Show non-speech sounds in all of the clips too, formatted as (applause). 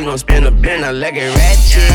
she gon' spin a bin, I like it ratchet.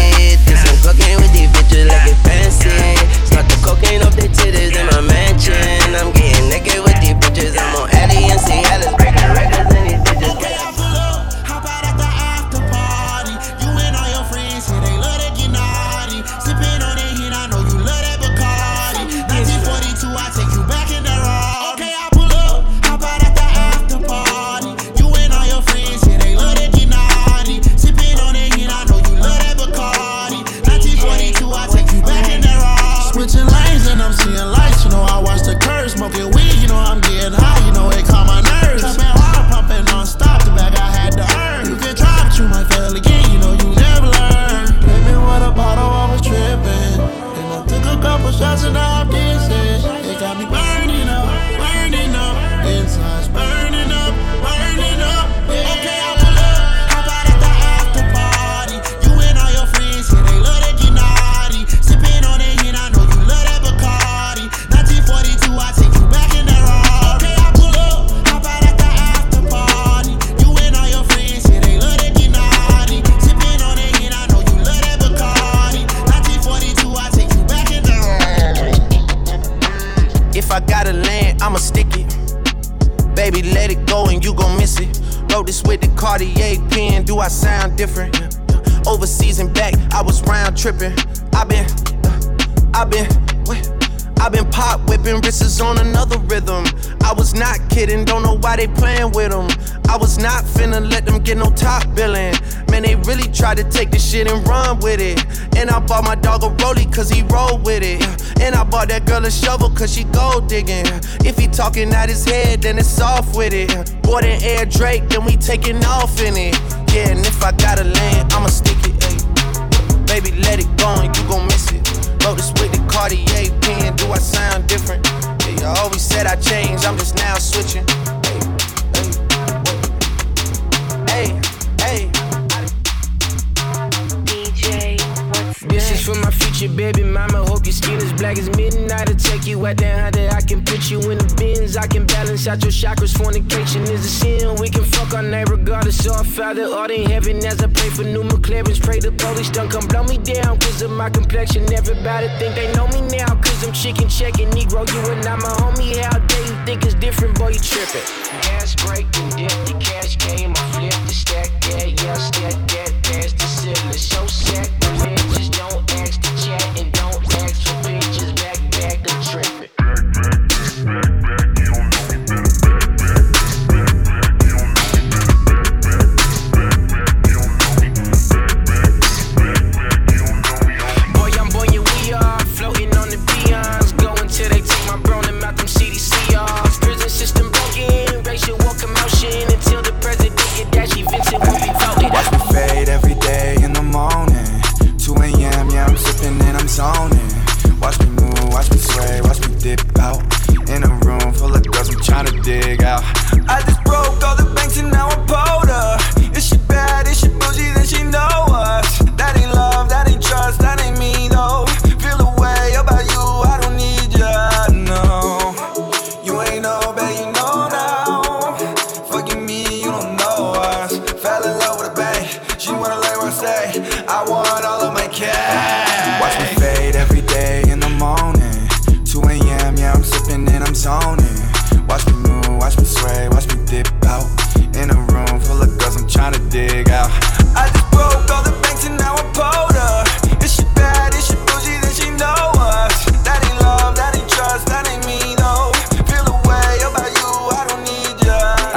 talking out his head, then it's off with it. More than air Drake, then we taking off in it. Yeah, and if I got a land, I'ma stick it. Ay. Baby, let it go and you gon' miss it. Wrote this with the Cartier pen, do I sound different? Yeah, I always said I changed, I'm just now switching. Hey, hey. DJ, what's This is for my future baby mama, hope you skin black as midnight. I'll take you out there, that I can put you in the bins. I can balance out your chakras. Fornication is a sin. We can fuck all night regardless. Our Father, All in heaven. As I pray for new McLaren's, pray the police don't come blow me down. Cause of my complexion, everybody think they know me now. Cause I'm chicken checking Negro. You and I, my homie. How dare you think it's different, boy? You tripping. Gas break, dip, the cash came on.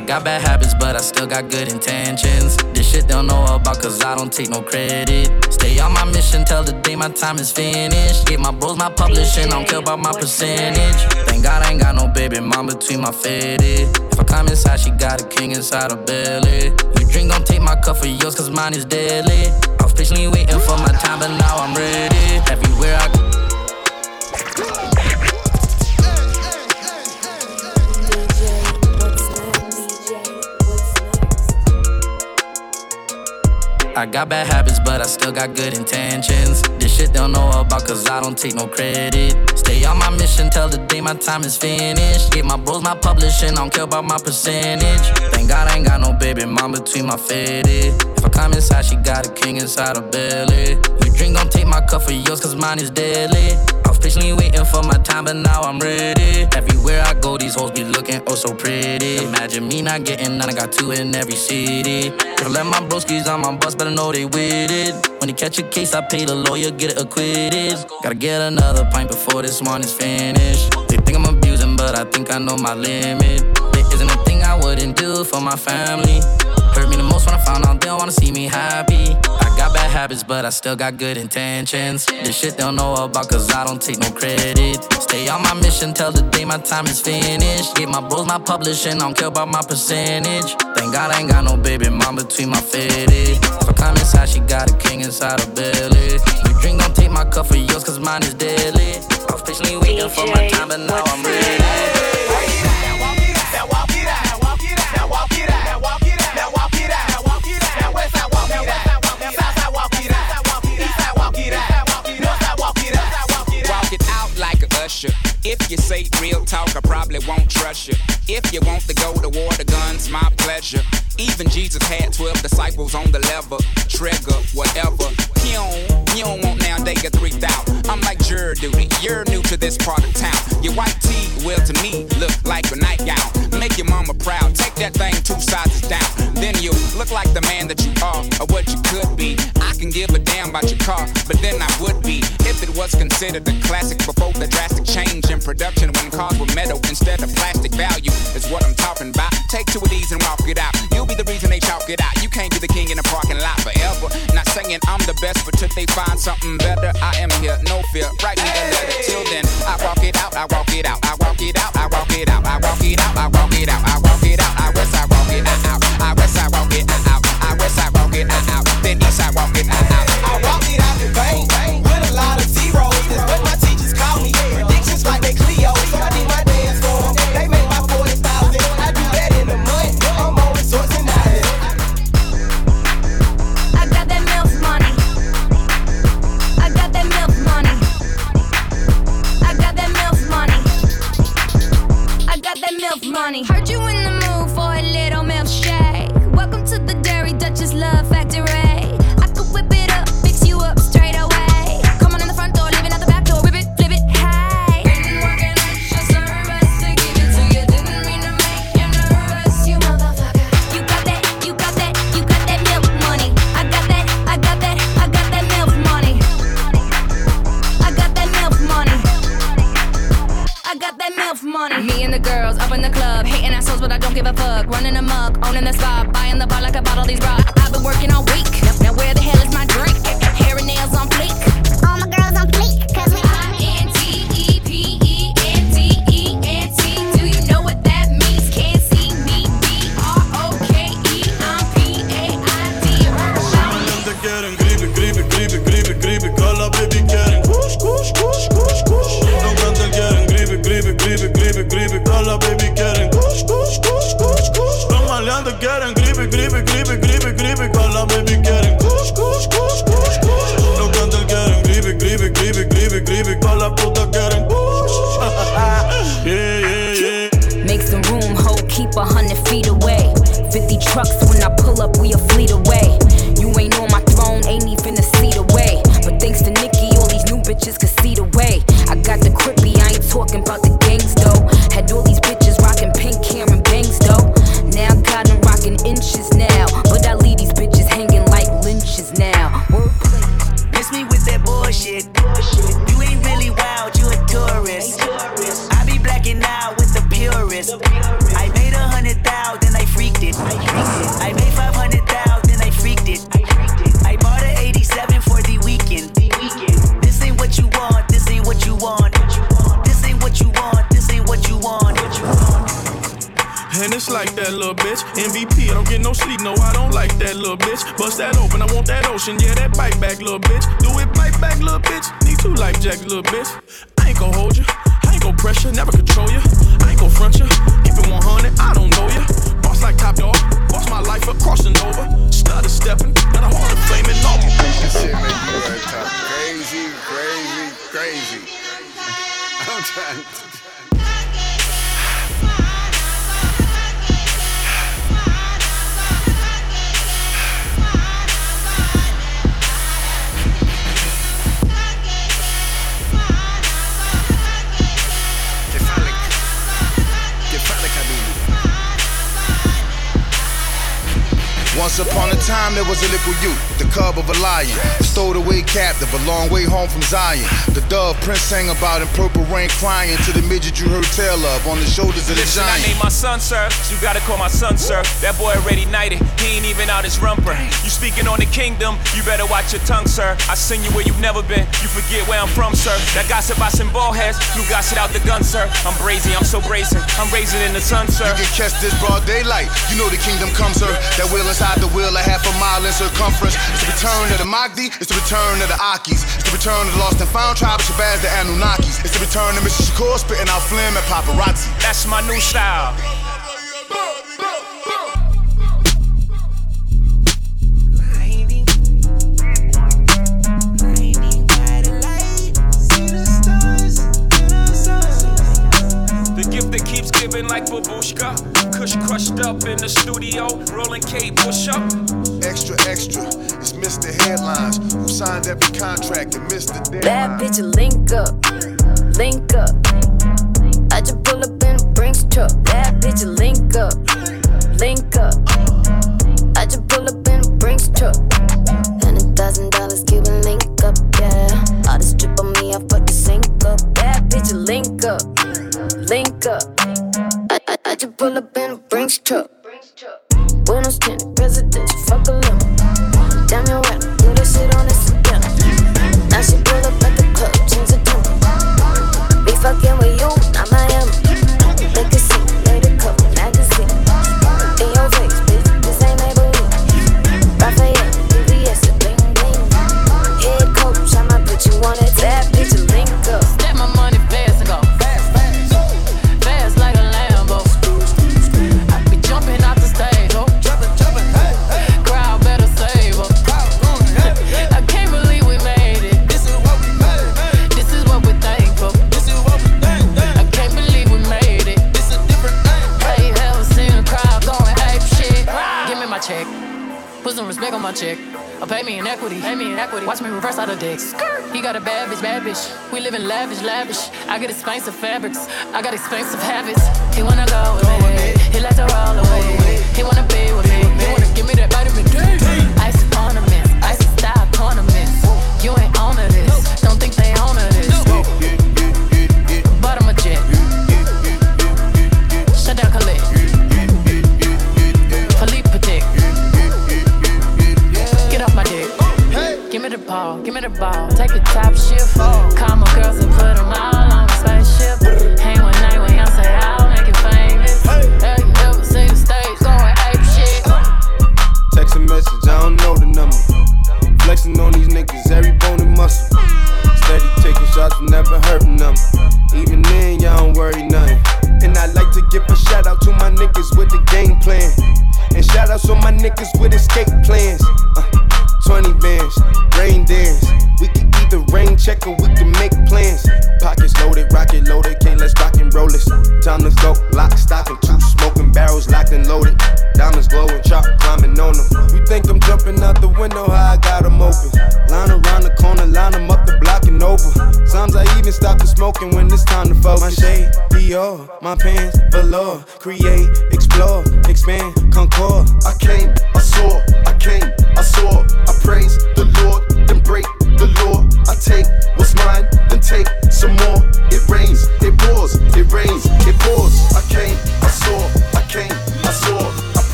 Got bad habits, but I still got good intentions. This shit they don't know about, cause I don't take no credit. Stay on my mission till the day my time is finished. Get my bros my publishing, I don't care about my percentage. Thank God I ain't got no baby mom between my fitted. If I come inside, she got a king inside her belly. You drink, don't take my cup for yours, cause mine is deadly. I was patiently waiting for my time, but now I'm ready. Everywhere I go. I got bad habits, but I still got good intentions. This shit don't know about, cause I don't take no credit. Stay on my mission till the day my time is finished. Get my bros my publishing, don't care about my percentage. Thank God I ain't got no baby mom between my fitted. If I come inside, she got a king inside her belly. You drink, don't take my cup for yours, cause mine is deadly. Patiently waiting for my time, but now I'm ready. Everywhere I go, these hoes be looking oh so pretty. Imagine me not getting none, I got two in every city. If let my broskies on my bus, better know they with it. When they catch a case, I pay the lawyer, get it acquitted. Gotta get another pint before this one is finished. They think I'm abusing, but I think I know my limit. There isn't a thing I wouldn't do for my family. Hurt me the most when I found out they don't wanna see me happy. I got bad habits, but I still got good intentions. This shit they don't know about, cause I don't take no credit. Stay on my mission till the day my time is finished. Get my bros my publishing, I don't care about my percentage. Thank God I ain't got no baby mom between my fitted. If I come inside, she got a king inside her belly. You drink, don't take my cup for yours, cause mine is deadly. I was patiently waiting for my time, but now I'm ready. 12 on the lever, give a fuck. Running amok, owning the spot, buying the bar like I bought all these rocks. I've been working all week. Now where the hell is my drink? Hair and nails on fleek. Bitch. MVP, I don't get no sleep, no, I don't like that little bitch. Bust that open, I want that ocean, yeah, that bite back, little bitch. Do it bite back, little bitch. Need two life jacks, little bitch. I ain't gon' hold you, I ain't gon' pressure, never control you. I ain't gon' front you, keep it 100, I don't know you. Boss like top dog, boss my life up, crossing over. Stutter stepping, got a heart of you work top. Crazy, crazy, crazy. (laughs) I'm trying to. Once upon a time, there was a little youth, the cub of a lion, a stowed away captive, a long way home from Zion. The dove Prince sang about in purple rain, crying to the midget you heard tell of on the shoulders of the Listen, I giant. named my son, sir. You gotta call my son, sir. That boy already knighted. He ain't even out his rumper. You speaking on the kingdom, you better watch your tongue, sir. I send you where you've never been. You forget where I'm from, sir. That gossip I send ball heads. You gossip out the gun, sir. I'm brazy, I'm so brazen. I'm raising in the sun, sir. You can catch this broad daylight. You know the kingdom comes, sir. That wheel inside the wheel, a half a mile in circumference. It's the return of the Mahdi, it's the return of the Akis. It's the return of the lost and found tribe of Shabazz, the Anunnakis. It's the return of Mr. Shakur spitting out phlegm and paparazzi. That's my new style. That keeps giving like babushka. Kush crushed up in the studio, rolling K push up. Extra, extra. It's Mr. Headlines who signed every contract and missed the Bad deadline. bitch, link up, link up. I just pull up in a Brinks truck. Bad bitch, link up, link up. I just pull up in a Brinks truck. Pull up in a Brinks truck. Buenos tinted presidents, check. Or oh, pay me in equity. Pay me in equity. Watch me reverse out of dicks. He got a bad bitch, bad bitch. We live in lavish, lavish. I get expensive fabrics. I got expensive habits. He wanna go with me. He like to roll away. He wanna be with me. He wanna give me that ball,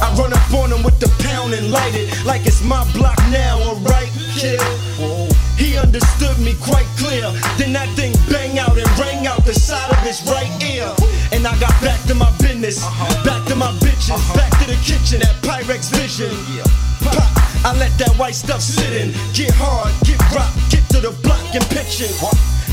I run up on him with the pound and light it like it's my block now, alright, kid. He understood me quite clear. Then that thing bang out and rang out the side of his right ear. And I got back to my business, uh-huh. back to my bitches, uh-huh. back to the kitchen at Pyrex Vision. Pop, I let that white stuff sit in. Get hard, get rock, get to the block and pitching.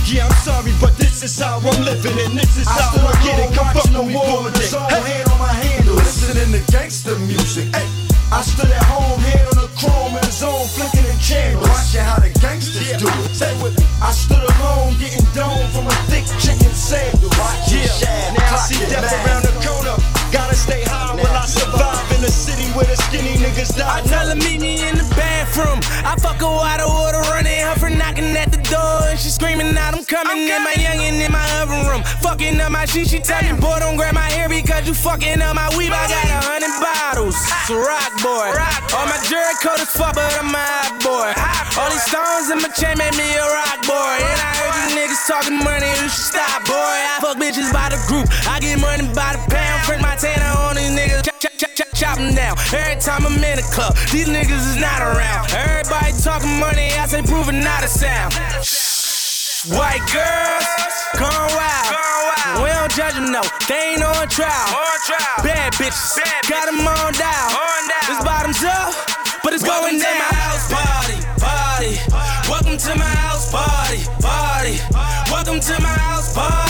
Yeah, I'm sorry, but this is how I'm living, and this is I how I get it. Come fuck watching with me them for with day. Hey. hand on my handle, listening to gangster music. Hey, I stood at home, hand on the chrome in the zone, flicking the candles, watching how the gangsters do it. Say with me, I stood alone, getting dome from a thick chicken sandwich. Yeah, now I see death around the corner. Gotta stay high while I survive in a city where the skinny niggas die. I tell her meet me in the bathroom. I fuck her water water running her for knocking at the door. And she screaming out, I'm coming. And my youngin' in my oven room. Fucking up my shit. She tell me, boy, don't grab my hair because you fucking up my weave. I got a hundred bottles. It's a rock boy. All my jury coat is fuck, but I'm a hot boy. All these stones in my chain made me a rock boy. And I heard these niggas talking money, you should stop, boy. I fuck bitches by the group. I get money by the pound. Print my tanner chop, them down. Every time I'm in a club, these niggas is not around. Everybody talking money, I say proving not a sound. White girls, gone wild. We don't judge them, no. They ain't on trial. Bad bitches, got them on dial. This bottoms up, but it's going down. my house party, party. Welcome to my house party, party. Welcome to my house party.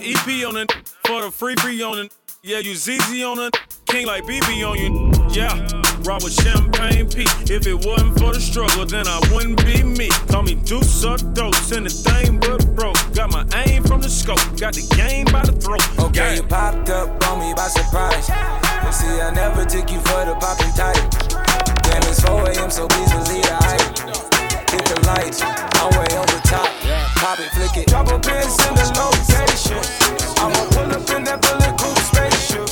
An EP on it for the free free on it. Yeah, you ZZ on it, king like BB on you. Yeah, rob with champagne P. If it wasn't for the struggle, then I wouldn't be me. Call me Deuce or Dose, anything but broke. Got my aim from the scope, got the game by the throat. Okay, you popped up on me by surprise. You see, I never took you for the popping title. Damn, it's 4 a.m., so please believe the hype. Hit the lights, I'm way over top. Pop it, flick it. Drop a pin, send the location. I'ma pull up in that bulletproof spaceship.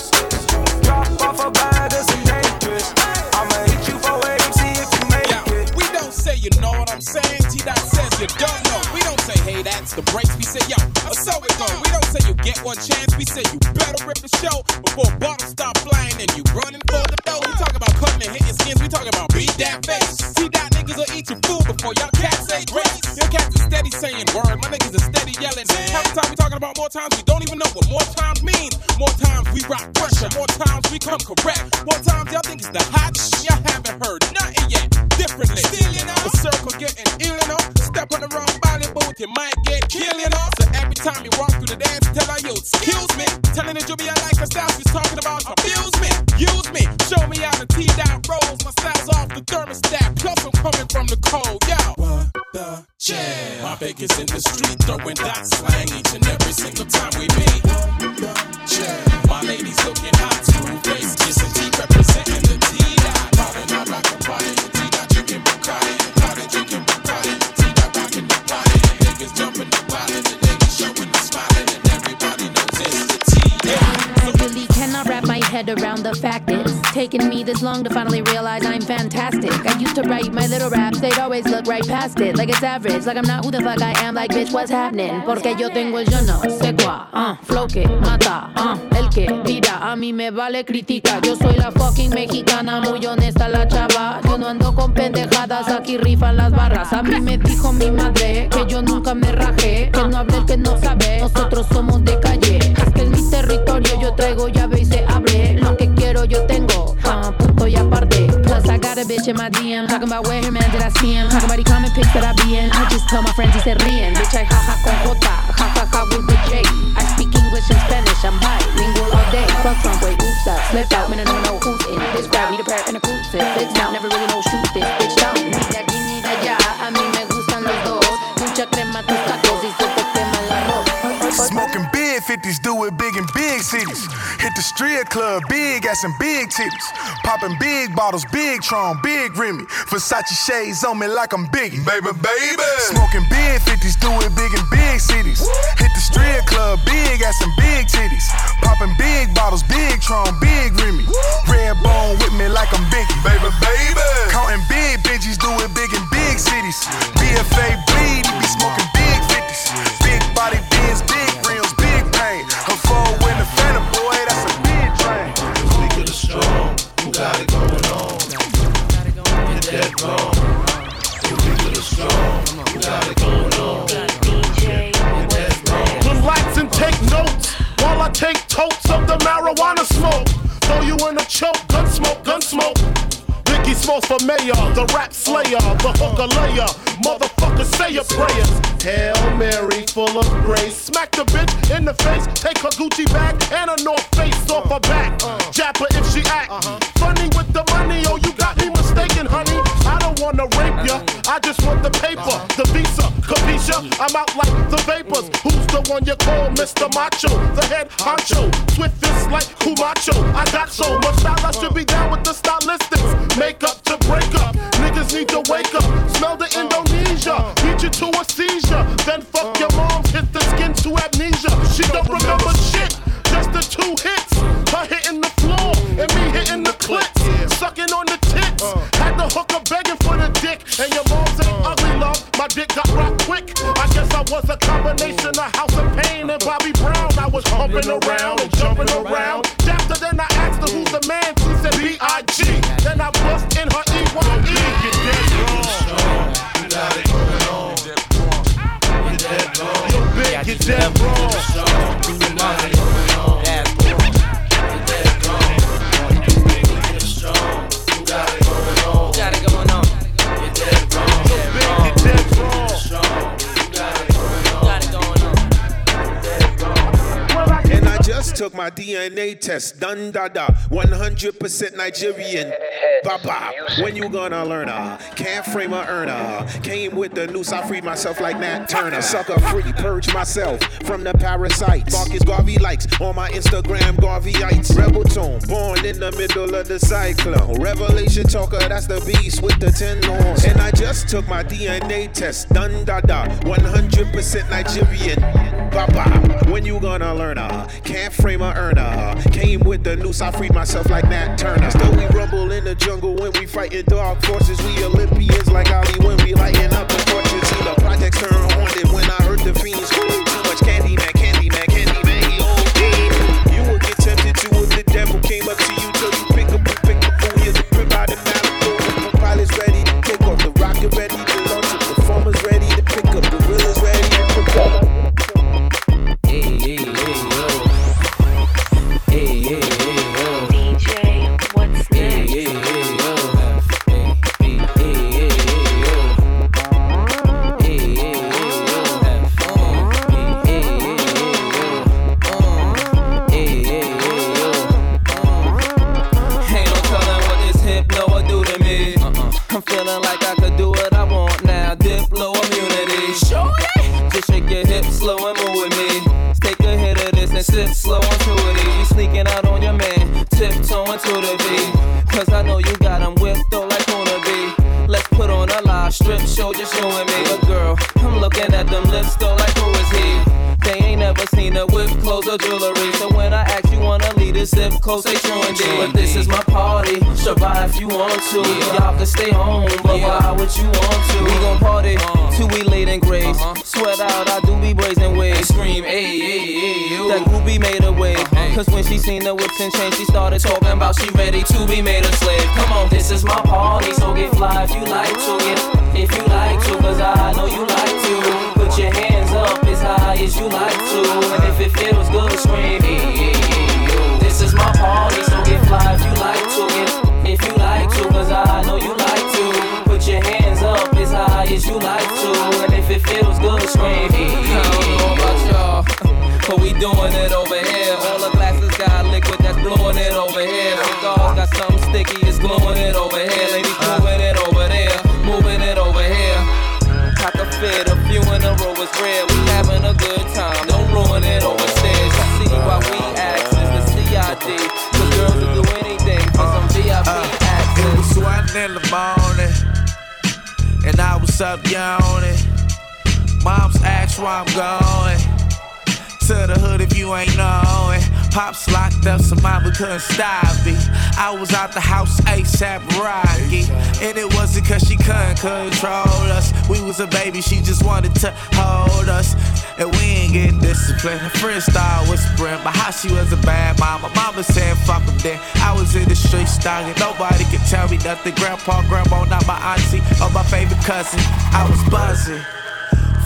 Drop off a bag some dangerous. I'ma hit you 4 a.m., see if you make it. We don't say you know what I'm saying. T dot says you don't know. We don't say hey that's the breaks. We say yo, uh, so it go. We don't say you get one chance. We say you better rip the show before bottles stop flying and you running for the dough. We talk about cutting and hitting skins. We talk about beat that face. T dot niggas will eat your food before y'all cats say grace. Your cats is steady saying word. My niggas are steady yelling. Half the time we talking about more times we don't even know what more times means. More times we rock pressure. More times we come correct. More times y'all think it's the hot shit. Y'all haven't heard nothing yet. Differently. You know, the circle getting ill, enough. Step on the wrong body booth, you might get killed, off. So every time you walk through the dance, tell her you excuse me. Telling the Juby I like her style, she's talking about abuse me, use me. Show me how to tee down rolls. My style's off the thermostat. Plus I'm coming from the cold, yo. What the jam? My biggest in the street, throwing that slang each and every single time we meet. What the jam? My ladies looking hot, smooth face, head around the fact it's taken me this long to finally realize I'm fantastic. I used to write my little raps, they'd always look right past it, like it's average, like I'm not who the fuck I am, like bitch, what's happening? Porque yo tengo el yo no sé cuá, uh, flow que mata, uh, el que tira, a mí me vale critica. Yo soy la fucking mexicana, muy honesta la chava. Yo no ando con pendejadas, aquí rifan las barras. A mí me dijo mi madre que yo nunca me rajé, que no hable el que no sabe, nosotros somos de calle. Es que es mi territorio, yo traigo llave y se abre. yo tengo. Huh, punto y aparte. Plus, I got a bitch in my DM. Talking about where her man did I see him. Talking about the common pics that I be in. I just tell my friends he's a rien. Bitch, I jaja con jota. Jajaja with the J. I speak English and Spanish. I'm bilingual all day. Fuck Trump, wait, oops, I slipped out. Man, I don't know who's in this crowd. Need a pair and a cruise set. Six never really know shoot this bitch down. Ni de aquí ni de allá. A mí me gustan los dos. Mucha crema, tus tacos. 50s, do it big in big cities. Hit the strip club, big ass and big titties. Popping big bottles, big Tron, big Remy. Versace shades on me like I'm Biggie. Baby, baby. Smoking big 50s, do it big in big cities. Hit the strip club, big ass and big titties. Popping big bottles, big Tron, big Mr. Macho? The head honcho, swift fist like Camacho. DNA test, done da da, 100% Nigerian. Baba, when you gonna learn uh? Can't frame a earner. Came with the noose, I freed myself like Nat Turner. Sucker free, purge myself from the parasites. Marcus Garvey likes on my Instagram, Garveyites. Rebel tone, born in the middle of the cyclone. Revelation talker, that's the beast with the ten horns. And I just took my DNA test, done da da, 100% Nigerian. Baba, when you gonna learn uh? Can't frame a earner. Came with the noose, I freed myself like Nat Turner. Still we rumble in the jungle when we fighting dark forces. We Olympians like Ali when we lighting up the torches. Close, they true indeed. But this is my party, survive if you want to. Y'all can stay home, but why would you want to? We gon' party uh-huh. till we late in grace. Uh-huh. Sweat out, I do be brazen ways. Scream, ayy, ayy, ayy, That groupie made a wave. Uh-huh. Cause when she seen the whips and chains, she started talking about she ready to be made a slave. Come on, this is my party, so get fly if you like to. Get, if you like to, cause I know you like to. Put your hands up as high as you like to. And if it feels good, scream, ayy, ayy, ayy, my party, so get fly if you like to. If, if you like to, cause I know you like to. Put your hands up as high as you like to. And if it feels good, scream. I don't know about y'all, but we doing it over here. All the glasses got liquid that's blowing it over here. The Cigars got something sticky, it's glowing it over here. Ladies doing it over there, moving it over here. Cock a fit, a few in a row is rare. We have in the morning, and I was up yawning. Moms asked where I'm going. To the hood if you ain't knowing. Pops locked up, so mama couldn't stop me. I was out the house ASAP Rocky. And it wasn't cause she couldn't control us. We was a baby, she just wanted to hold us. And we ain't getting disciplined. Her friends started whispering about how she was a bad mama. Mama said fuck them then. I was in the streets stalking. Nobody could tell me nothing. Grandpa, grandma, not my auntie or my favorite cousin. I was buzzing.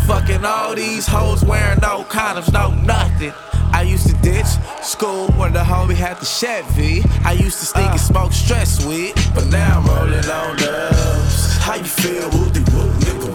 Fucking all these hoes wearing no condoms, no nothing. I used to ditch school when the homie had the Chevy. I used to sneak and smoke stress weed, but now I'm rolling on dubs. How you feel? Whoop, nigga,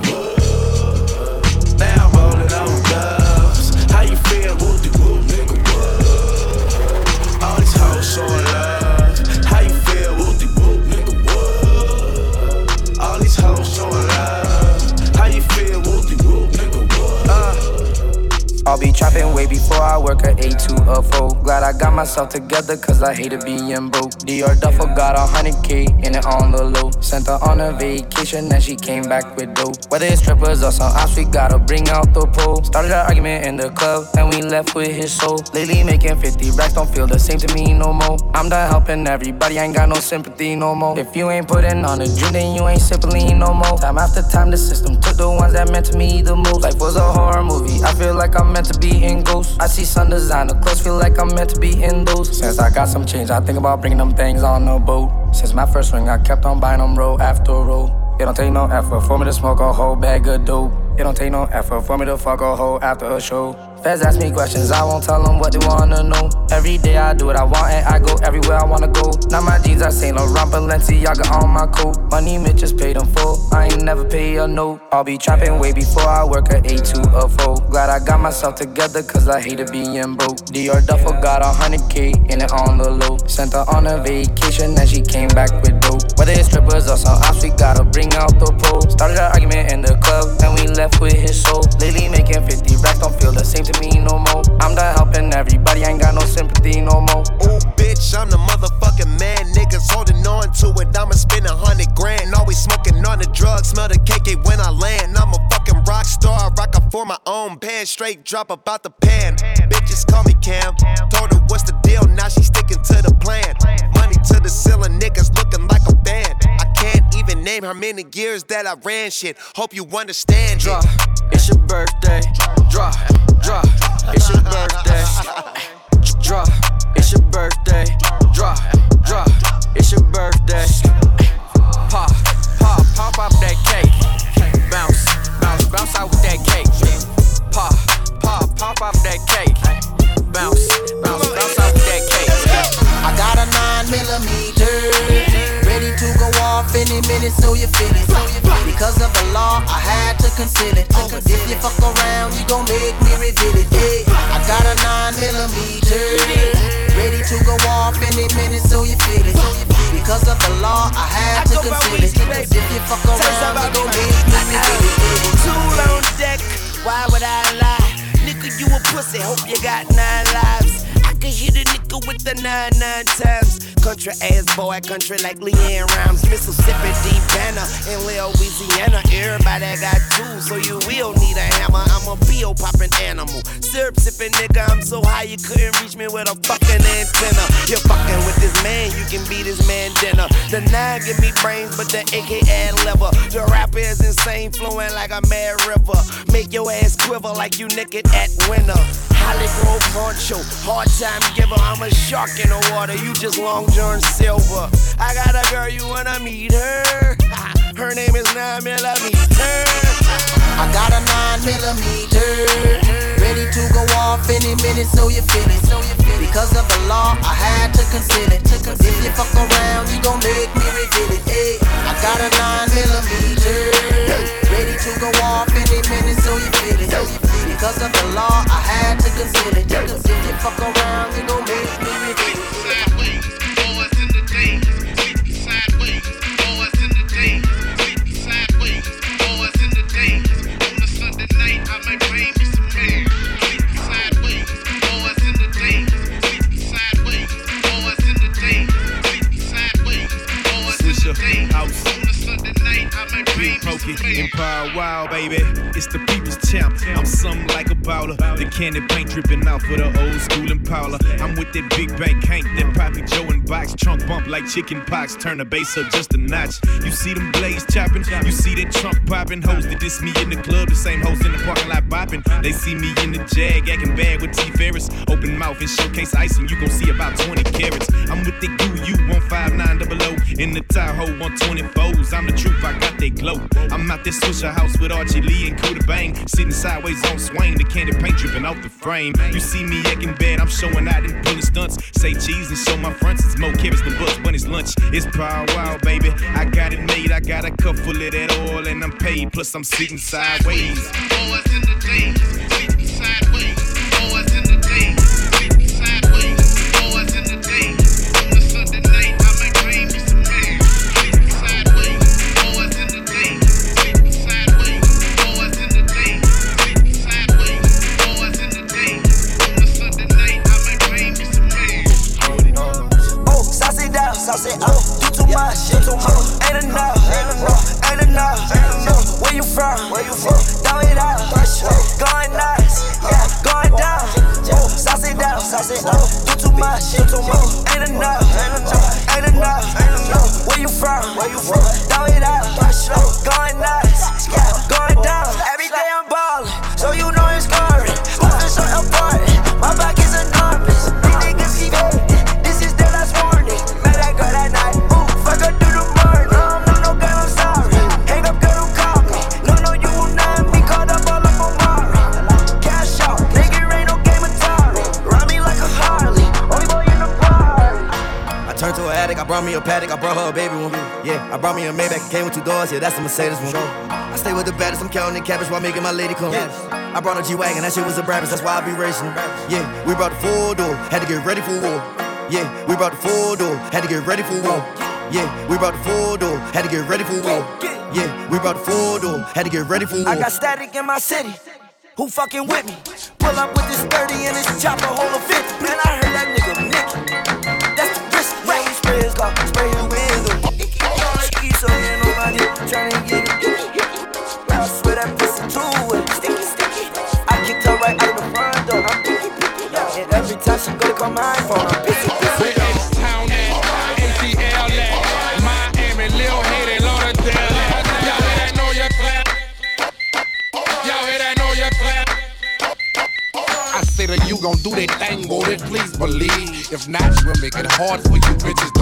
I'll be trapping way before I work a 8 to a 4. Glad I got myself together cause I hated being broke. Dior Duffel got a 100k in it on the low. Sent her on a vacation and she came back with dope. Whether it's strippers or some ops, we gotta bring out the pole. Started an argument in the club and we left with his soul. Lately making 50 racks don't feel the same to me no more. I'm done helping everybody, I ain't got no sympathy no more. If you ain't putting on a dream, then you ain't simply no more. Time after time, the system took the ones that meant to me the most. Life was a horror movie, I feel like I'm meant to be in ghosts. I see sun designer clothes, feel like I'm meant to be in those. Since I got some change, I think about bringing them things on the boat. Since my first ring, I kept on buying them roll after roll. It don't take no effort for me to smoke a whole bag of dope. It don't take no effort for me to fuck a hoe after a show. Feds ask me questions, I won't tell them what they wanna know. Every day I do what I want and I go everywhere I wanna go. Now my jeans are Saint Laurent Balenciaga on my coat. Money Mitch just paid in full, I ain't never pay a note. I'll be trapping way before I work a 8 to a 4. Glad I got myself together cause I hated being broke. Dior Duffel got a 100k in it on the low. Sent her on a vacation and she came back with dope. Whether it's strippers or some ops, we gotta bring out the pole. Started an argument in the club and we left with his soul. Lately making 50 racks don't feel the same to me no more. I'm done helping everybody, I ain't got no sympathy no more. Ooh, bitch, I'm the motherfucking man. Niggas holding on to it. I'ma spend a hundred grand. Always smoking on the drugs. Smell the KK when I land. I'm a fucking rock star. Rock up for my own band. Straight drop about the pan. Bitches call me Cam. Told her what's the deal. Now she sticking to the plan. Money to the ceiling. Niggas looking like a band. I can't even name how many years that I ran shit. Hope you understand. Draw. It's your birthday. Draw, draw. It's your birthday. Draw. It's your birthday. Draw, draw. It's your birthday. Pop, pop, pop up that cake. Bounce, bounce, bounce out with that cake. Pop, pop, pop up that cake. Bounce, bounce, bounce out with that cake. I got a 9 millimeter, off any minute, so you feel it. Because of the law, I had to conceal it. But if you fuck around, you gon' make me reveal it. Yeah. I got a 9 millimeter, ready to go off any minute, so you feel it. Because of the law, I had to conceal it. Cause if you fuck around, you gon' make me reveal it. Tool on deck, why would I lie? Nigga, you a pussy, hope you got nine lives. Could hit a nigga with the nine nine times. Country ass boy, country like LeAnn Rimes, Mississippi, deep banner in Louisiana. Everybody got tools, so you will need a hammer. I'm a bill popping animal, syrup sipping nigga. I'm so high you couldn't reach me with a fucking antenna. You're fucking with this man, you can beat this man dinner. The nine give me brains, but the AK add lever. The rapper is insane, flowing like a mad river. Make your ass quiver like you naked at winter. Hollywood poncho, hard time giver. I'm a shark in the water, you just long John Silver. I got a girl, you wanna meet her? (laughs) Her name is 9 millimeter. I got a 9 millimeter, ready to go off any minute, so you feel it. Because of the law, I had to conceal it. If you fuck around, you gon' make me reveal it. Hey, I got a 9 millimeter, ready to go off any minute, so you feel it. Because of the law, I had to conceal it. If you fuck around, you gon' make me reveal it. Big Empire wild, baby. It's the people's champ. I'm something like a bowler. The candy paint dripping out for the old school Impala. I'm with that big bank hank, that Poppy Joe and box. Trunk bump like chicken pox. Turn the bass up just a notch. You see them blades chopping. You see that trunk popping. Hoes that diss me in the club. The same hoes in the parking lot bopping. They see me in the jag, acting bad with T Farris. Open mouth and showcase ice, and You gon' see about 20 carats. I'm with the goo, you 159 double O. In the Tahoe 124s. I'm the truth, I got that glow. I'm out this Swishahouse with Archie Lee and Coota Bang. Sitting sideways on swing, the candy paint dripping off the frame. You see me acting bad, I'm showing out and pulling stunts. Say cheese and show my fronts, it's more carrots than books when it's lunch. It's Paul Wall, baby. I got it made, I got a cup full of that oil and I'm paid. Plus I'm sitting sideways. Boys in the days, you from? Where you from? Throw it out, going nuts, yeah, going down. Sauce it down, sauce it up. You too much, you too much. Ain't enough, ain't enough, ain't enough. Where you from? Where you from? Throw it out, going nuts, yeah, going down. Brought me a Patek, I brought her a baby one. Yeah, I brought me a Maybach, came with two doors, yeah, that's a Mercedes one. I stay with the baddest, I'm counting the cabbage while making my lady come. I brought a G-Wagon, that shit was a Brabus, that's why I be racing. Yeah, we brought the four door, had to get ready for war. Yeah, we brought the four door, had to get ready for war. Yeah, we brought the four door, had to get ready for war. Yeah, we brought the four door, had to get ready for war. I got static in my city. Who fucking with me? Pull up with this 30 and this chopper, hold a 50. Man, I heard that nigga Nicky. We spray spray his window. Ski so yeah, nobody tryna get it. I swear that pussy too wet. Sticky, sticky. I kicked her right out of the front door. I'm picky, picky. And every time she go to call my iPhone, I'm that? That? That you gon' do that thing, boy, then please believe. If not, we'll make it hard for you bitches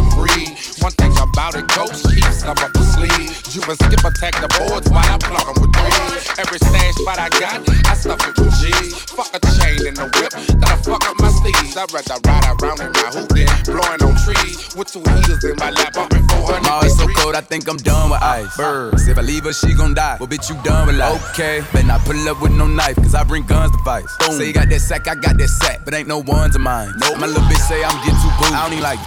about it, ghost keeps some up the sleeve. You and skip attack the boards while I plug 'em with three. Every stash spot I got, I stuff it with G's. Fuck a chain in the whip, then I fuck up my sleeves. I'd rather ride around in my hoopin', blowing on trees with two heaters in my lap, bumping 400 Ma, it's so cold, I think I'm done with ice. Birds, if I leave her, she gon' die. Well, bitch, you done with life. Okay, better not pull up with no knife, cause I bring guns to fight. Say you got that sack, I got that sack, but ain't no ones of mine. Nope. My little bitch say I'm getting too boo. I don't even like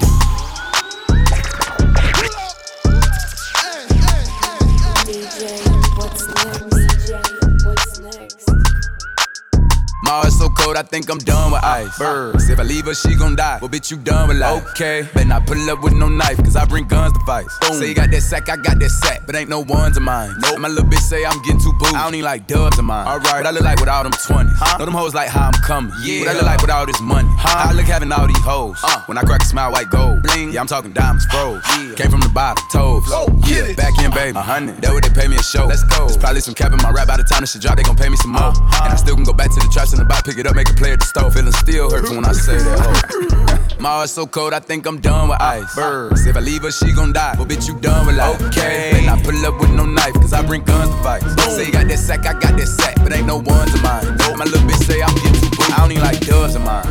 It's so cold, I think I'm done with ice. Birds, if I leave her, she gon' die. Well, bitch, you done with life. Okay, better not pull up with no knife, cause I bring guns to fight. Say you got that sack, I got that sack, but ain't no ones of mine. Nope. My little bitch say I'm getting too boo. I don't even like dubs of mine. Alright, what I look like with all them 20s. Huh? Know them hoes like how I'm coming. Yeah. What I look like with all this money. Huh? I look having all these hoes. Uh. When I crack a smile, white gold. Bling. Yeah, I'm talking diamonds, froze. Yeah. Came from the bottom, toes. Oh, yeah, back in, baby. A hundred. That what they pay me a show. Let's go. There's probably some cap in my rap by the time this shit drop, they gon' pay me some more. And I still can go back to the traps in the bot, pick it up, make a play at the stove. Feeling still hurtful when I say that. Oh. My heart's so cold, I think I'm done with ice. Birds, if I leave her, she gon' die. Well, bitch, you done with life. Okay, better I pull up with no knife, cause I bring guns to fight. Say you got that sack, I got that sack, but ain't no ones of mine. Nope. My little bitch say I'm getting too. I don't even like dubs of mine.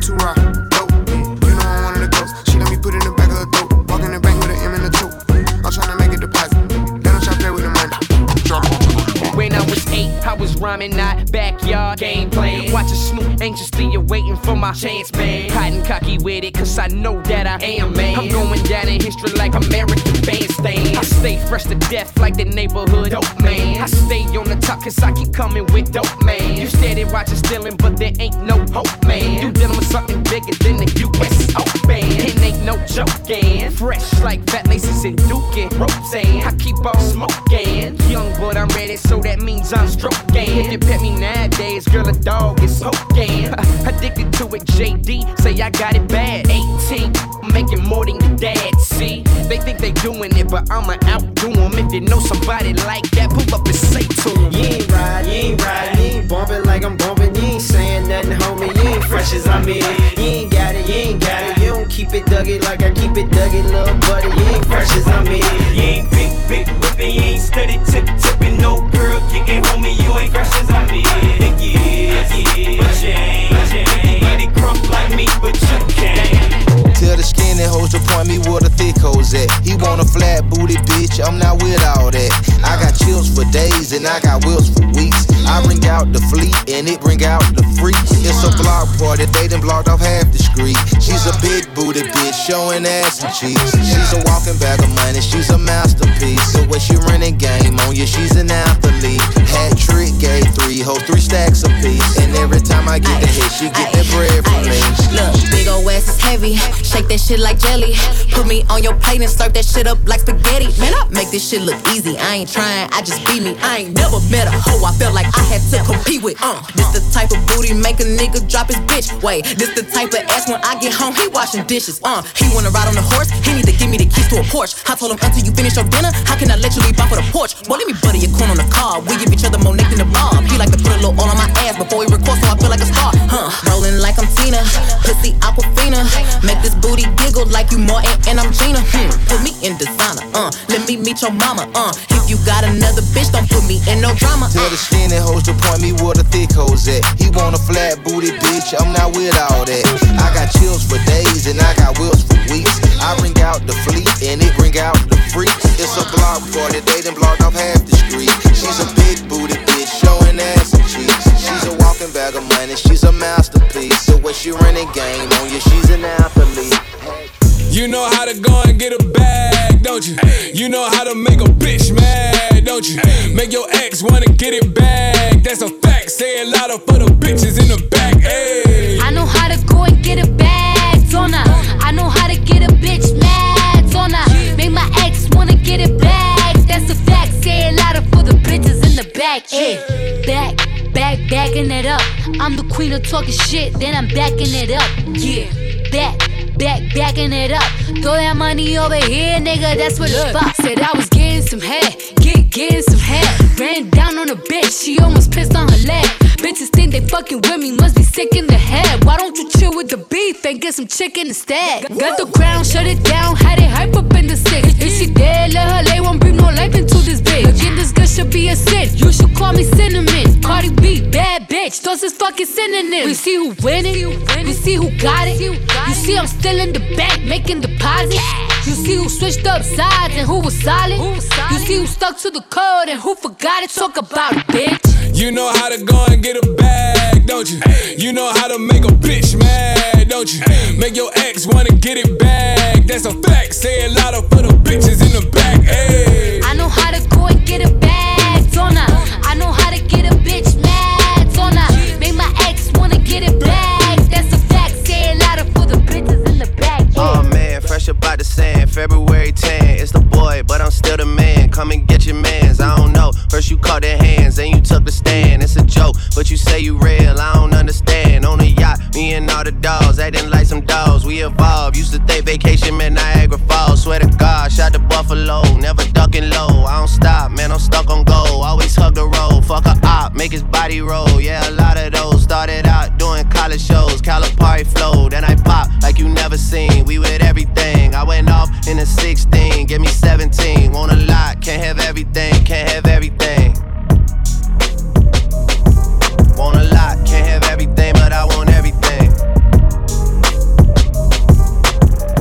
Too raw, rhyming, not backyard game playing. Watching Snoop anxiously awaiting for my chance, man. And cocky with it, cause I know that I am, man. I'm going down in history like American bandstand. I stay fresh to death like the neighborhood dope man. I stay on the top cause I keep coming with dope man. You steady watching stealing, but there ain't no hope, man. You dealing with something bigger than the US Open. It ain't no joking. Fresh like fat laces and Duke and I keep on smoking. Young but I'm ready, so that means I'm stroking. If you pet me nowadays, girl, a dog is so damn addicted to it. JD say I got it bad. 18, making more than your dad. See, they think they doing it, but I'ma outdo them. If you know somebody like that, pull up and say to them. You ain't ride, you ain't ride, you ain't bumping like I'm bumping. Ain't saying nothing, homie. You ain't fresh as I'm in. You ain't got it, you ain't got it. You don't keep it duggy like I keep it duggy, little buddy. You ain't fresh as I'm in. You ain't big, big whipping, you ain't steady tip tipping. No girl kicking, homie, you ain't fresh as I'm in. Think you is, but you ain't. You crump like me, but you can't. The skinny hoes to point me where the thick hoes at. He want a flat booty bitch, I'm not with all that. I got chills for days and I got wheels for weeks. I bring out the fleet and it bring out the freaks. It's a block party, they done blocked off half the street. She's a big booty bitch, showing ass and cheeks. She's a walking bag of money, that me on your plate and slurp that shit up like spaghetti. Man, I make this shit look easy. I ain't trying, I just be me. I ain't never met a hoe I felt like I had to compete with. Uh, this the type of booty make a nigga drop his bitch. Wait, this the type of ass when I get home, he washing dishes. Uh, he wanna ride on the horse, he need to give me the keys to a Porsche. I told him until you finish your dinner, how can I let you leave off of the porch? Well, let me butter your corn on the car. We give each other more neck than the bob. He like to put a little oil on my ass before he records, so I feel like a star. Huh, rolling like I'm Tina, pussy aquafina. Make this booty giggle like you Martin and I'm Gina. Hmm, put me in designer. Uh, let me meet your mama. Uh, if you got another bitch, don't put me in no drama. Tell the skinny hoes to point me where the thick hoes at. He want a flat booty bitch, I'm not with all that. I got chills for days and I got wheels for weeks. I bring out the fleet and it bring out the freaks. It's a block party, they done blocked off half the street. She's a big booty bitch, showing ass and cheeks. She's a walking bag of money, she's a masterpiece. So when she running game on you, she's an athlete. You know how to go and get a bag, don't you? You know how to make a bitch mad, don't you? Make your ex wanna get it back. That's a fact. Say it louder for the bitches in the back. Hey. I know how to go and get a bag, Donna. I I know how to get a bitch mad, Donna. Make my ex wanna get it back. That's a fact. Say it louder for the bitches in the back. Hey, back, back, backing it up. I'm the queen of talking shit, then I'm backing it up. Yeah, back. Back, backing it up. Throw that money over here, nigga. That's what it's about. Said I was getting some head, get getting some head. Ran down on a bitch, she almost pissed on her leg. Bitches think they fucking with me, must be sick in the head. Why don't you chill with the beef and get some chicken instead? Got the ground, shut it down, had it hype up in the six. If she dead, let her lay, won't bring no life into this bitch. Again, this girl should be a sin. You should call me cinnamon. Cardi B, bad bitch, those is fucking synonyms. We see who winning, we see who got it. You see I'm still in the back making deposits. You see who switched up sides and who was solid. You see who stuck to the code and who forgot it. Talk about it, bitch. You know how to go and get a bag, don't you? You know how to make a bitch mad, don't you? Make your ex wanna get it back. That's a fact. Say it louder for the bitches in the back. Hey. I know how to go and get a bag, Donna. I I know how to get a bitch mad, Donna. Make my ex wanna get it back. That's a fact. Say it louder for the bitches in the back. Oh fresh up the sand, February 10. It's the boy, but I'm still the man. Come and get your mans. I don't know. First you caught their hands, then you took the stand. It's a joke, but you say you real. I don't understand. On a yacht, me and all the dogs acting like some dogs. We evolved. Used to think vacation meant Niagara Falls. Swear to God, shot the Buffalo, never ducking low. I don't stop, man. I'm stuck on goal. Always hug the road. Fuck a op, make his body roll. Yeah, a lot of those started out doing college shows. Calipari flow, then I pop like you never seen. We with everything. I went off in a 16, give me 17. Want a lot, can't have everything, can't have everything. Want a lot, can't have everything, but I want everything.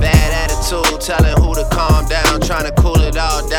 Bad attitude, telling who to calm down, trying to cool it all down.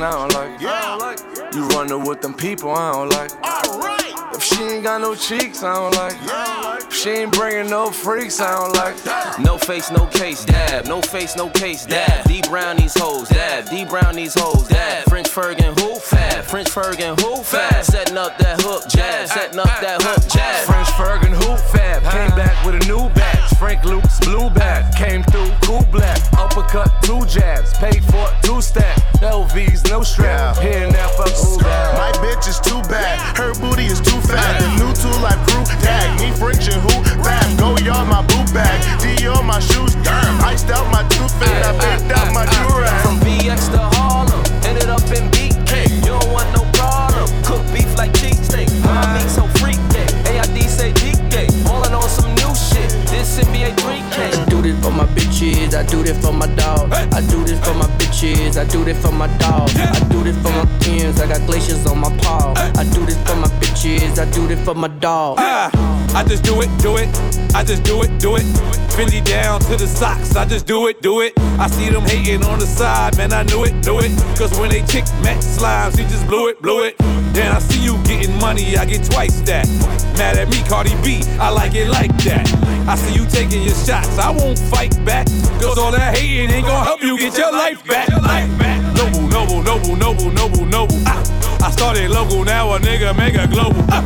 The streets, and I don't like. Yeah. You running with them people, I don't like. Alright. If she ain't got no cheeks, I don't like it. If she ain't bringing no freaks, I don't like. No face, no case, dab. No face, no case, dab. D Brown these hoes, dab. D Brown these hoes, dab. French Fergan who? Fab. French Fergan who? Fab. Setting up that hook, jab. Setting up that hook, jab. French Fergan who? Fab. Came back with a new batch. Frank Luke's blue bat. Came through cool black. Uppercut, two jabs. Paid for two stack. LV's no strap. Here and now, fuck bad. My bitch is too bad, her booty is too fat. The new tool life crew tag me French and who rap. Go y'all my boot bag, Dior my shoes, damn. Iced out my tooth and I baked out my durag. From BX to Harlem, ended up in BK. NBA 3K. I do this for my bitches, I do this for my dog. I do this for my bitches, I do this for my dog. I do this for my pins, I got glaciers on my paw. I do this for my bitches, I do this for my dog. I just do it, do it. I just do it, do it. Fendi down to the socks. I just do it, do it. I see them hating on the side, man. I knew it, knew it. Cause when they chick met slimes, he just blew it, blew it. Then I see you getting money, I get twice that. Mad at me, Cardi B, I like it like that. I see you taking your shots, I won't fight back. Cause all that hating ain't gonna help you get your life back. Noble, noble, noble, noble, noble, noble. Ah, I started local, now a nigga make a global. Ah,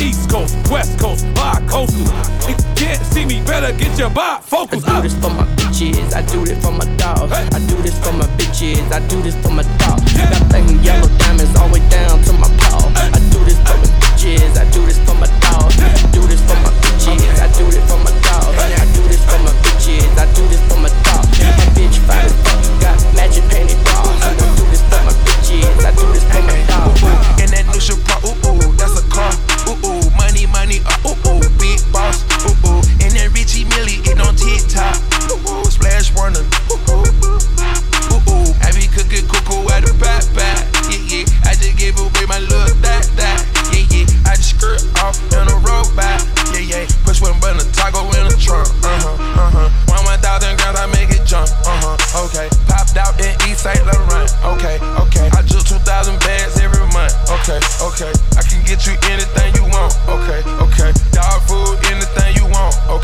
East Coast, West Coast, bi-coastal. If you can't see me, better get your bifocals. I do this for my bitches, I do this for my dog. I do this for my bitches, I do this for my dog. Got banging yellow diamonds all the way down to my paw. I do this for my bitches, I do this for my dog. I do this for my bitches, I do this for my dog. I do this for my bitches, I do this for my dog. My bitch fine as fuck, got magic painted bras. I do this for my bitches, I do this for my dog. And that new ooh TikTok. Splash warning.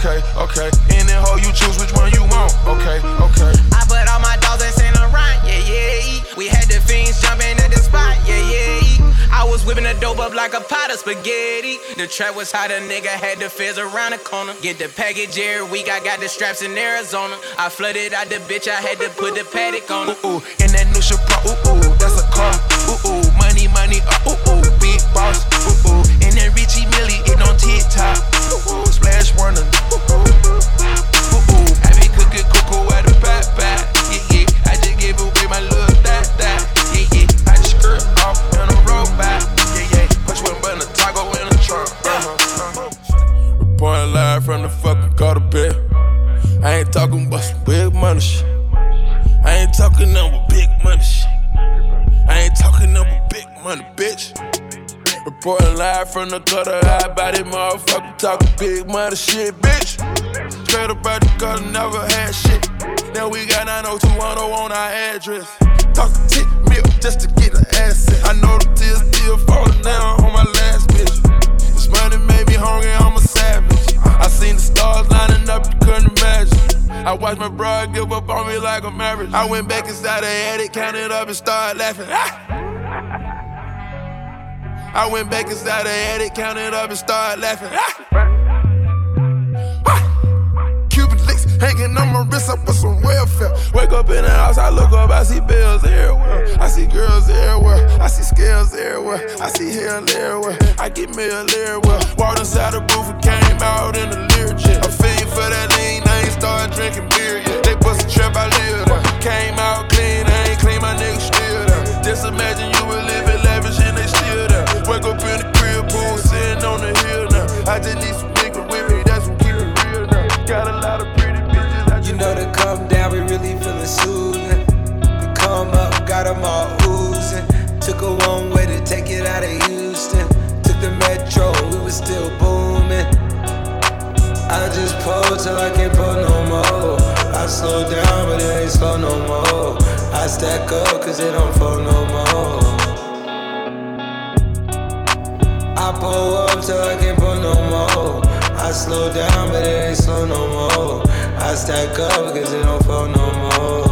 Okay, okay. Any hoe you choose, which one you want. Okay, okay. I put all my dogs in Saint Laurent, yeah, yeah. We had the fiends jumping at the spot, yeah, yeah. I was whipping the dope up like a pot of spaghetti. The trap was hot, a nigga had the fizz around the corner. Get the package every week, I got the straps in Arizona. I flooded out the bitch, I had to put the Patek on her. Ooh, ooh, and that new Chevron, ooh ooh, that's a car. Ooh ooh, money money, uh, ooh ooh, big boss. Ooh ooh, and that Richie Millie, it on TikTok. Ooh ooh, splash warning. From the gutter, high body motherfucker talking big money shit, bitch. Straight up out the gutter, never had shit. Now we got 90210 on our address. Talking tick milk just to get an asset. I know the tears still falling down on my last bitch. This money made me hungry, I'm a savage. I seen the stars lining up, you couldn't imagine. I watched my bro give up on me like a marriage. I went back inside the attic, counted up and started laughing. Ah! (laughs) I went back inside the attic, counted up and started laughing. Cuban links hanging on my wrist, I put some welfare. Wake up in the house, I look up, I see bills everywhere. I see girls everywhere, I see scales everywhere. I see hell everywhere, I get mail everywhere. Walked inside the booth and came out in the lyric jet. I'm fiend for that lean, I ain't started drinking beer yet. They bust a trap, I live there. Came out stack up, cause it don't fall no more. I pull up till I can't pull no more. I slow down, but it ain't slow no more. I stack up, cause it don't fall no more.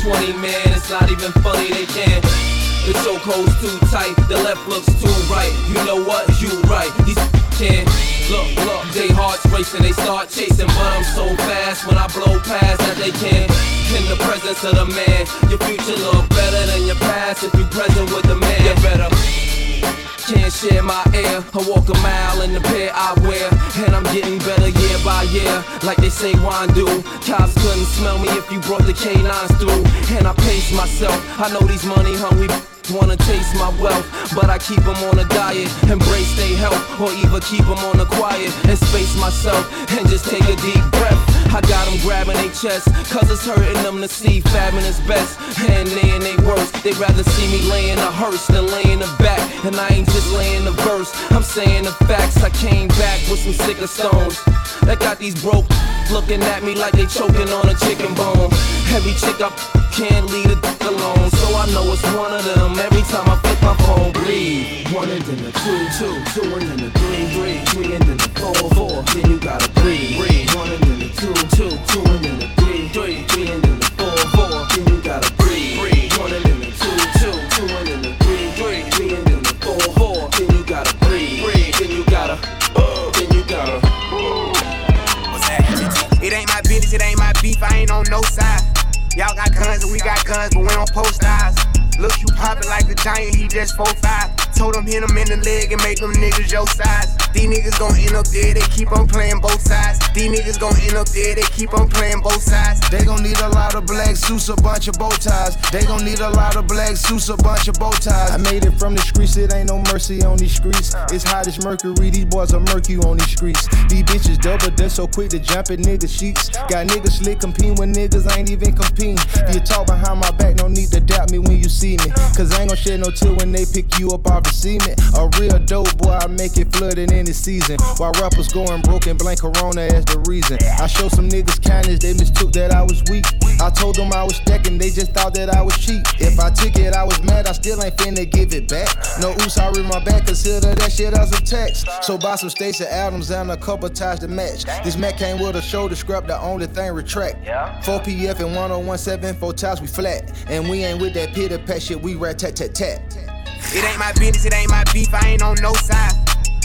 20 man. It's not even funny, they can't. The chokehold's too tight, the left looks too right. You know what? You right. These can't look, look. They hearts racing, they start chasing, but I'm so fast when I blow past that they can't. In the presence of the man, your future look better than your past if you present with the man. You better. Can't share my air. I walk a mile in the pair I wear. And I'm getting better by year. Like they say wine do. Cops couldn't smell me if you brought the canines through. And I pace myself. I know these money hungry wanna taste my wealth. But I keep them on a diet. Embrace their health. Or even keep them on the quiet. And space myself. And just take a deep breath. I got them grabbing their chest. Cause it's hurting them to see fabbing is best. And they in they worst. They'd rather see me laying a hearse than laying the back. And I ain't just laying the verse. I'm saying the facts. I came back with some sicker stones. That got these broke looking at me like they choking on a chicken bone. Every chick I can't leave a dick alone. So I know it's one of them. Every time I flip my phone, breathe. One and then the two, two, two and then the three, three, three and then the four, four. Then you gotta breathe, breathe. One and two, two, two and then the three, three, three and then the four, four. Then you gotta breathe, breathe. One and then the two, two, two and then the three, three, three and then the four, four. Then you gotta breathe, breathe. Then you gotta, uh, then you gotta. What's that? It ain't my business, it ain't my beef, I ain't on no side. Y'all got guns and we got guns, but we don't post eyes. Look, you poppin' like a giant, he just 4'5. Told him hit him in the leg and make them niggas your size. These niggas gon' end up there, they keep on playing both sides. These niggas gon' end up there, they keep on playing both sides. They gon' need a lot of black suits, a bunch of bow ties. They gon' need a lot of black suits, a bunch of bow ties. I made it from the streets, it ain't no mercy on these streets. It's hot as mercury, these boys are murky on these streets. These bitches double, they're so quick to jump in niggas' sheets. Got niggas slick competing when niggas ain't even competing. You talk behind my back, no need to doubt me. Shed no tear when they pick you up off the cement. A real dope boy, I make it flooded in the season. While rappers going broke and blame Corona as the reason. I show some niggas kindness, they mistook that I was weak. I told them I was stacking, they just thought that I was cheap. If I took it, I was mad, I still ain't finna give it back. No oops, I read my back, consider that shit as a text. So buy some Stacey Adams and a couple ties to match. This Mac came with a shoulder scrap, the only thing retract. 4 PF and 1017, four times we flat. And we ain't with that pitter pat shit, we rat tat tat It ain't my business, it ain't my beef, I ain't on no side.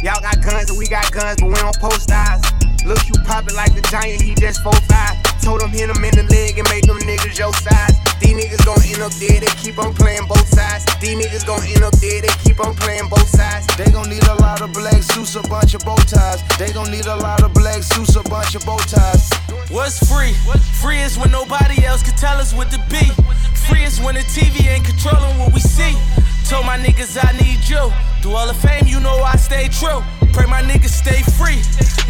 Y'all got guns and we got guns, but we don't post eyes. Look, you poppin' like the giant, he just 4'5. Told him hit him in the leg and make them niggas your size. These niggas gon' end up there, they keep on playing both sides. These niggas gon' end up there, they keep on playing both sides. They gon' need a lot of black suits, a bunch of bow ties. They gon' need a lot of black suits, a bunch of bow ties. What's free? Free is when nobody else can tell us what to be. Free is when the TV ain't controlling what we see. Told my niggas I need you. Through all the fame, you know I stay true. Pray my niggas stay free.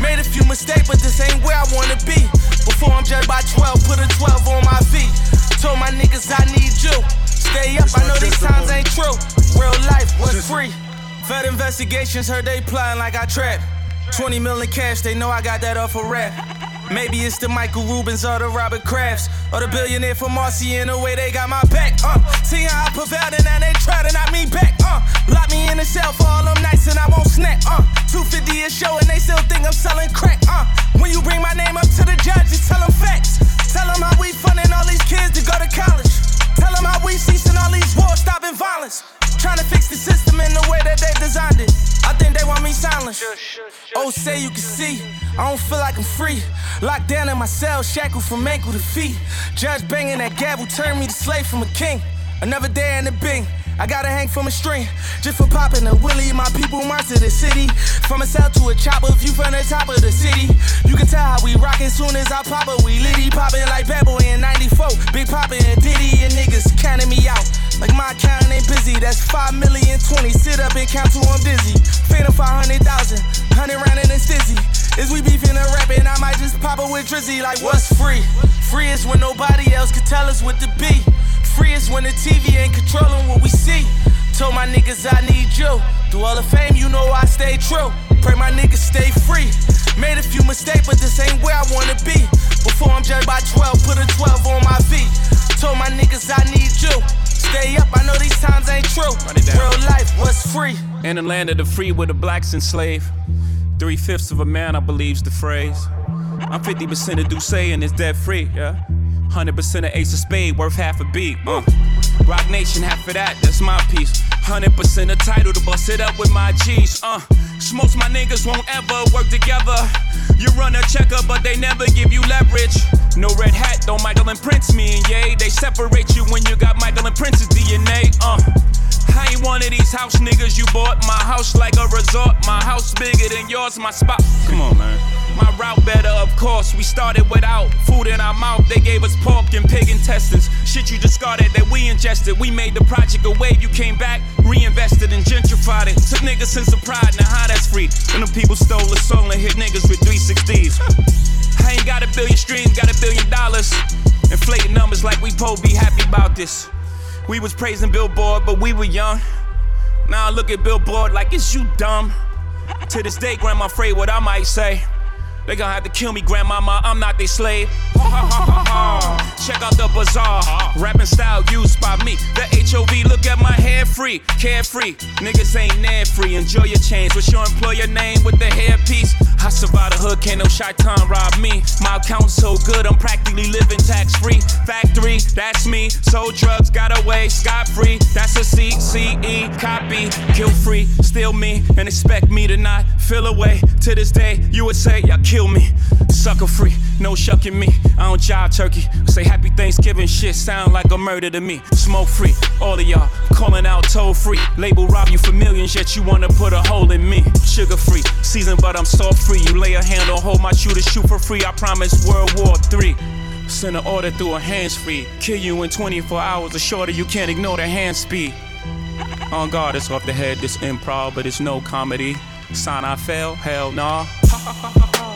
Made a few mistakes, but this ain't where I wanna be. Before I'm judged by 12, put a 12 on my feet. Told my niggas I need you. Stay up, I know these times ain't true. Real life was free. Fed investigations heard they plotting like I trap. 20 million cash, they know I got that off a rap. Maybe it's the Michael Rubins or the Robert Krafts or the billionaire from Marcy in the way they got my back. Uh, see how I prevailed and now they try to knock me back. Uh, lock me in the cell for all them nights and I won't snap. Uh, 250 a show and they still think I'm selling crack. Uh, when you bring my name up to the judge, just tell them facts. Tell them how we funding all these kids to go to college. Tell them how we ceasing all these wars, stopping violence. Trying to fix the system in the way that they designed it. I think they want me silent. Oh, say you can see, I don't feel like I'm free. Locked down in my cell, shackled from ankle to feet. Judge banging that gavel turned me to slave from a king. Another day in the bing. I gotta hang from a string just for popping a willy. My people march to the city. From a cell to a chopper, view from the top of the city. You can tell how we rockin' soon as I pop it. We litty poppin' like Bad Boy in 94. Big poppin' and Diddy and niggas counting me out. Like my account ain't busy. That's 5 million 20. Sit up and count till I'm dizzy. Phantom 500,000, 100 round and stizzy. Is we beefing and rapping? I might just pop it with Drizzy. Like what's free? Free is when nobody else can tell us what to be. Free is when the TV ain't controlling what we see. Told my niggas I need you. Through all the fame, you know I stay true. Pray my niggas stay free. Made a few mistakes, but this ain't where I wanna be. Before I'm judged by 12, put a 12 on my feet. Told my niggas I need you. Stay up, I know these times ain't true. Real life, was free? In the land of the free where the blacks enslaved. Three fifths of a man, I believe's the phrase. I'm 50% of D'ussé and it's dead free, yeah. 100% of Ace of Spade, worth half a beat. Uh. Roc Nation, half of that, that's my piece. 100% of title to bust it up with my G's. Uh. Most my niggas won't ever work together. You run a checker, but they never give you leverage. No red hat, don't Michael and Prince me and yay. They separate you when you got Michael and Prince's DNA. Uh. I ain't one of these house niggas you bought. My house like a resort. My house bigger than yours. My spot. Come on, man. My route better, of course. We started without food in our mouth. They gave us pork and pig intestines. Shit you discarded that we ingested. We made the project a wave. You came back, reinvested and gentrified it. Took niggas sense of pride. Now how that's free? When the people stole the soul and hit niggas with 360s. I ain't got a billion streams, got a billion dollars. Inflating numbers like we po be happy about this. We was praising Billboard, but we were young. Now I look at Billboard like it's you dumb. To this day, grandma afraid what I might say. They gon' have to kill me, grandmama. I'm not their slave. Check out the bazaar. Rapping style used by me. The HOV, look at my hair free. Carefree. Niggas ain't net free. Enjoy your change. What's your employer name with the hairpiece? I survived the hood, can't no time rob me. My account's so good, I'm practically living tax free. Factory, that's me. Sold drugs, got away scot free. That's a CCE copy. Kill free, steal me, and expect me to not feel away. To this day, you would say, y'all kill me. Sucker free, no shucking me. I don't jive turkey. Say happy Thanksgiving shit sound like a murder to me. Smoke free, all of y'all calling out toll free. Label rob you for millions, yet you wanna put a hole in me. Sugar free, season, but I'm salt free. You lay a hand on hold my shooter, shoot for free. I promise World War III. Send an order through a hands free. Kill you in 24 hours or shorter, you can't ignore the hand speed. On God, it's off the head, this improv, but it's no comedy. Sign I fail, hell nah. (laughs)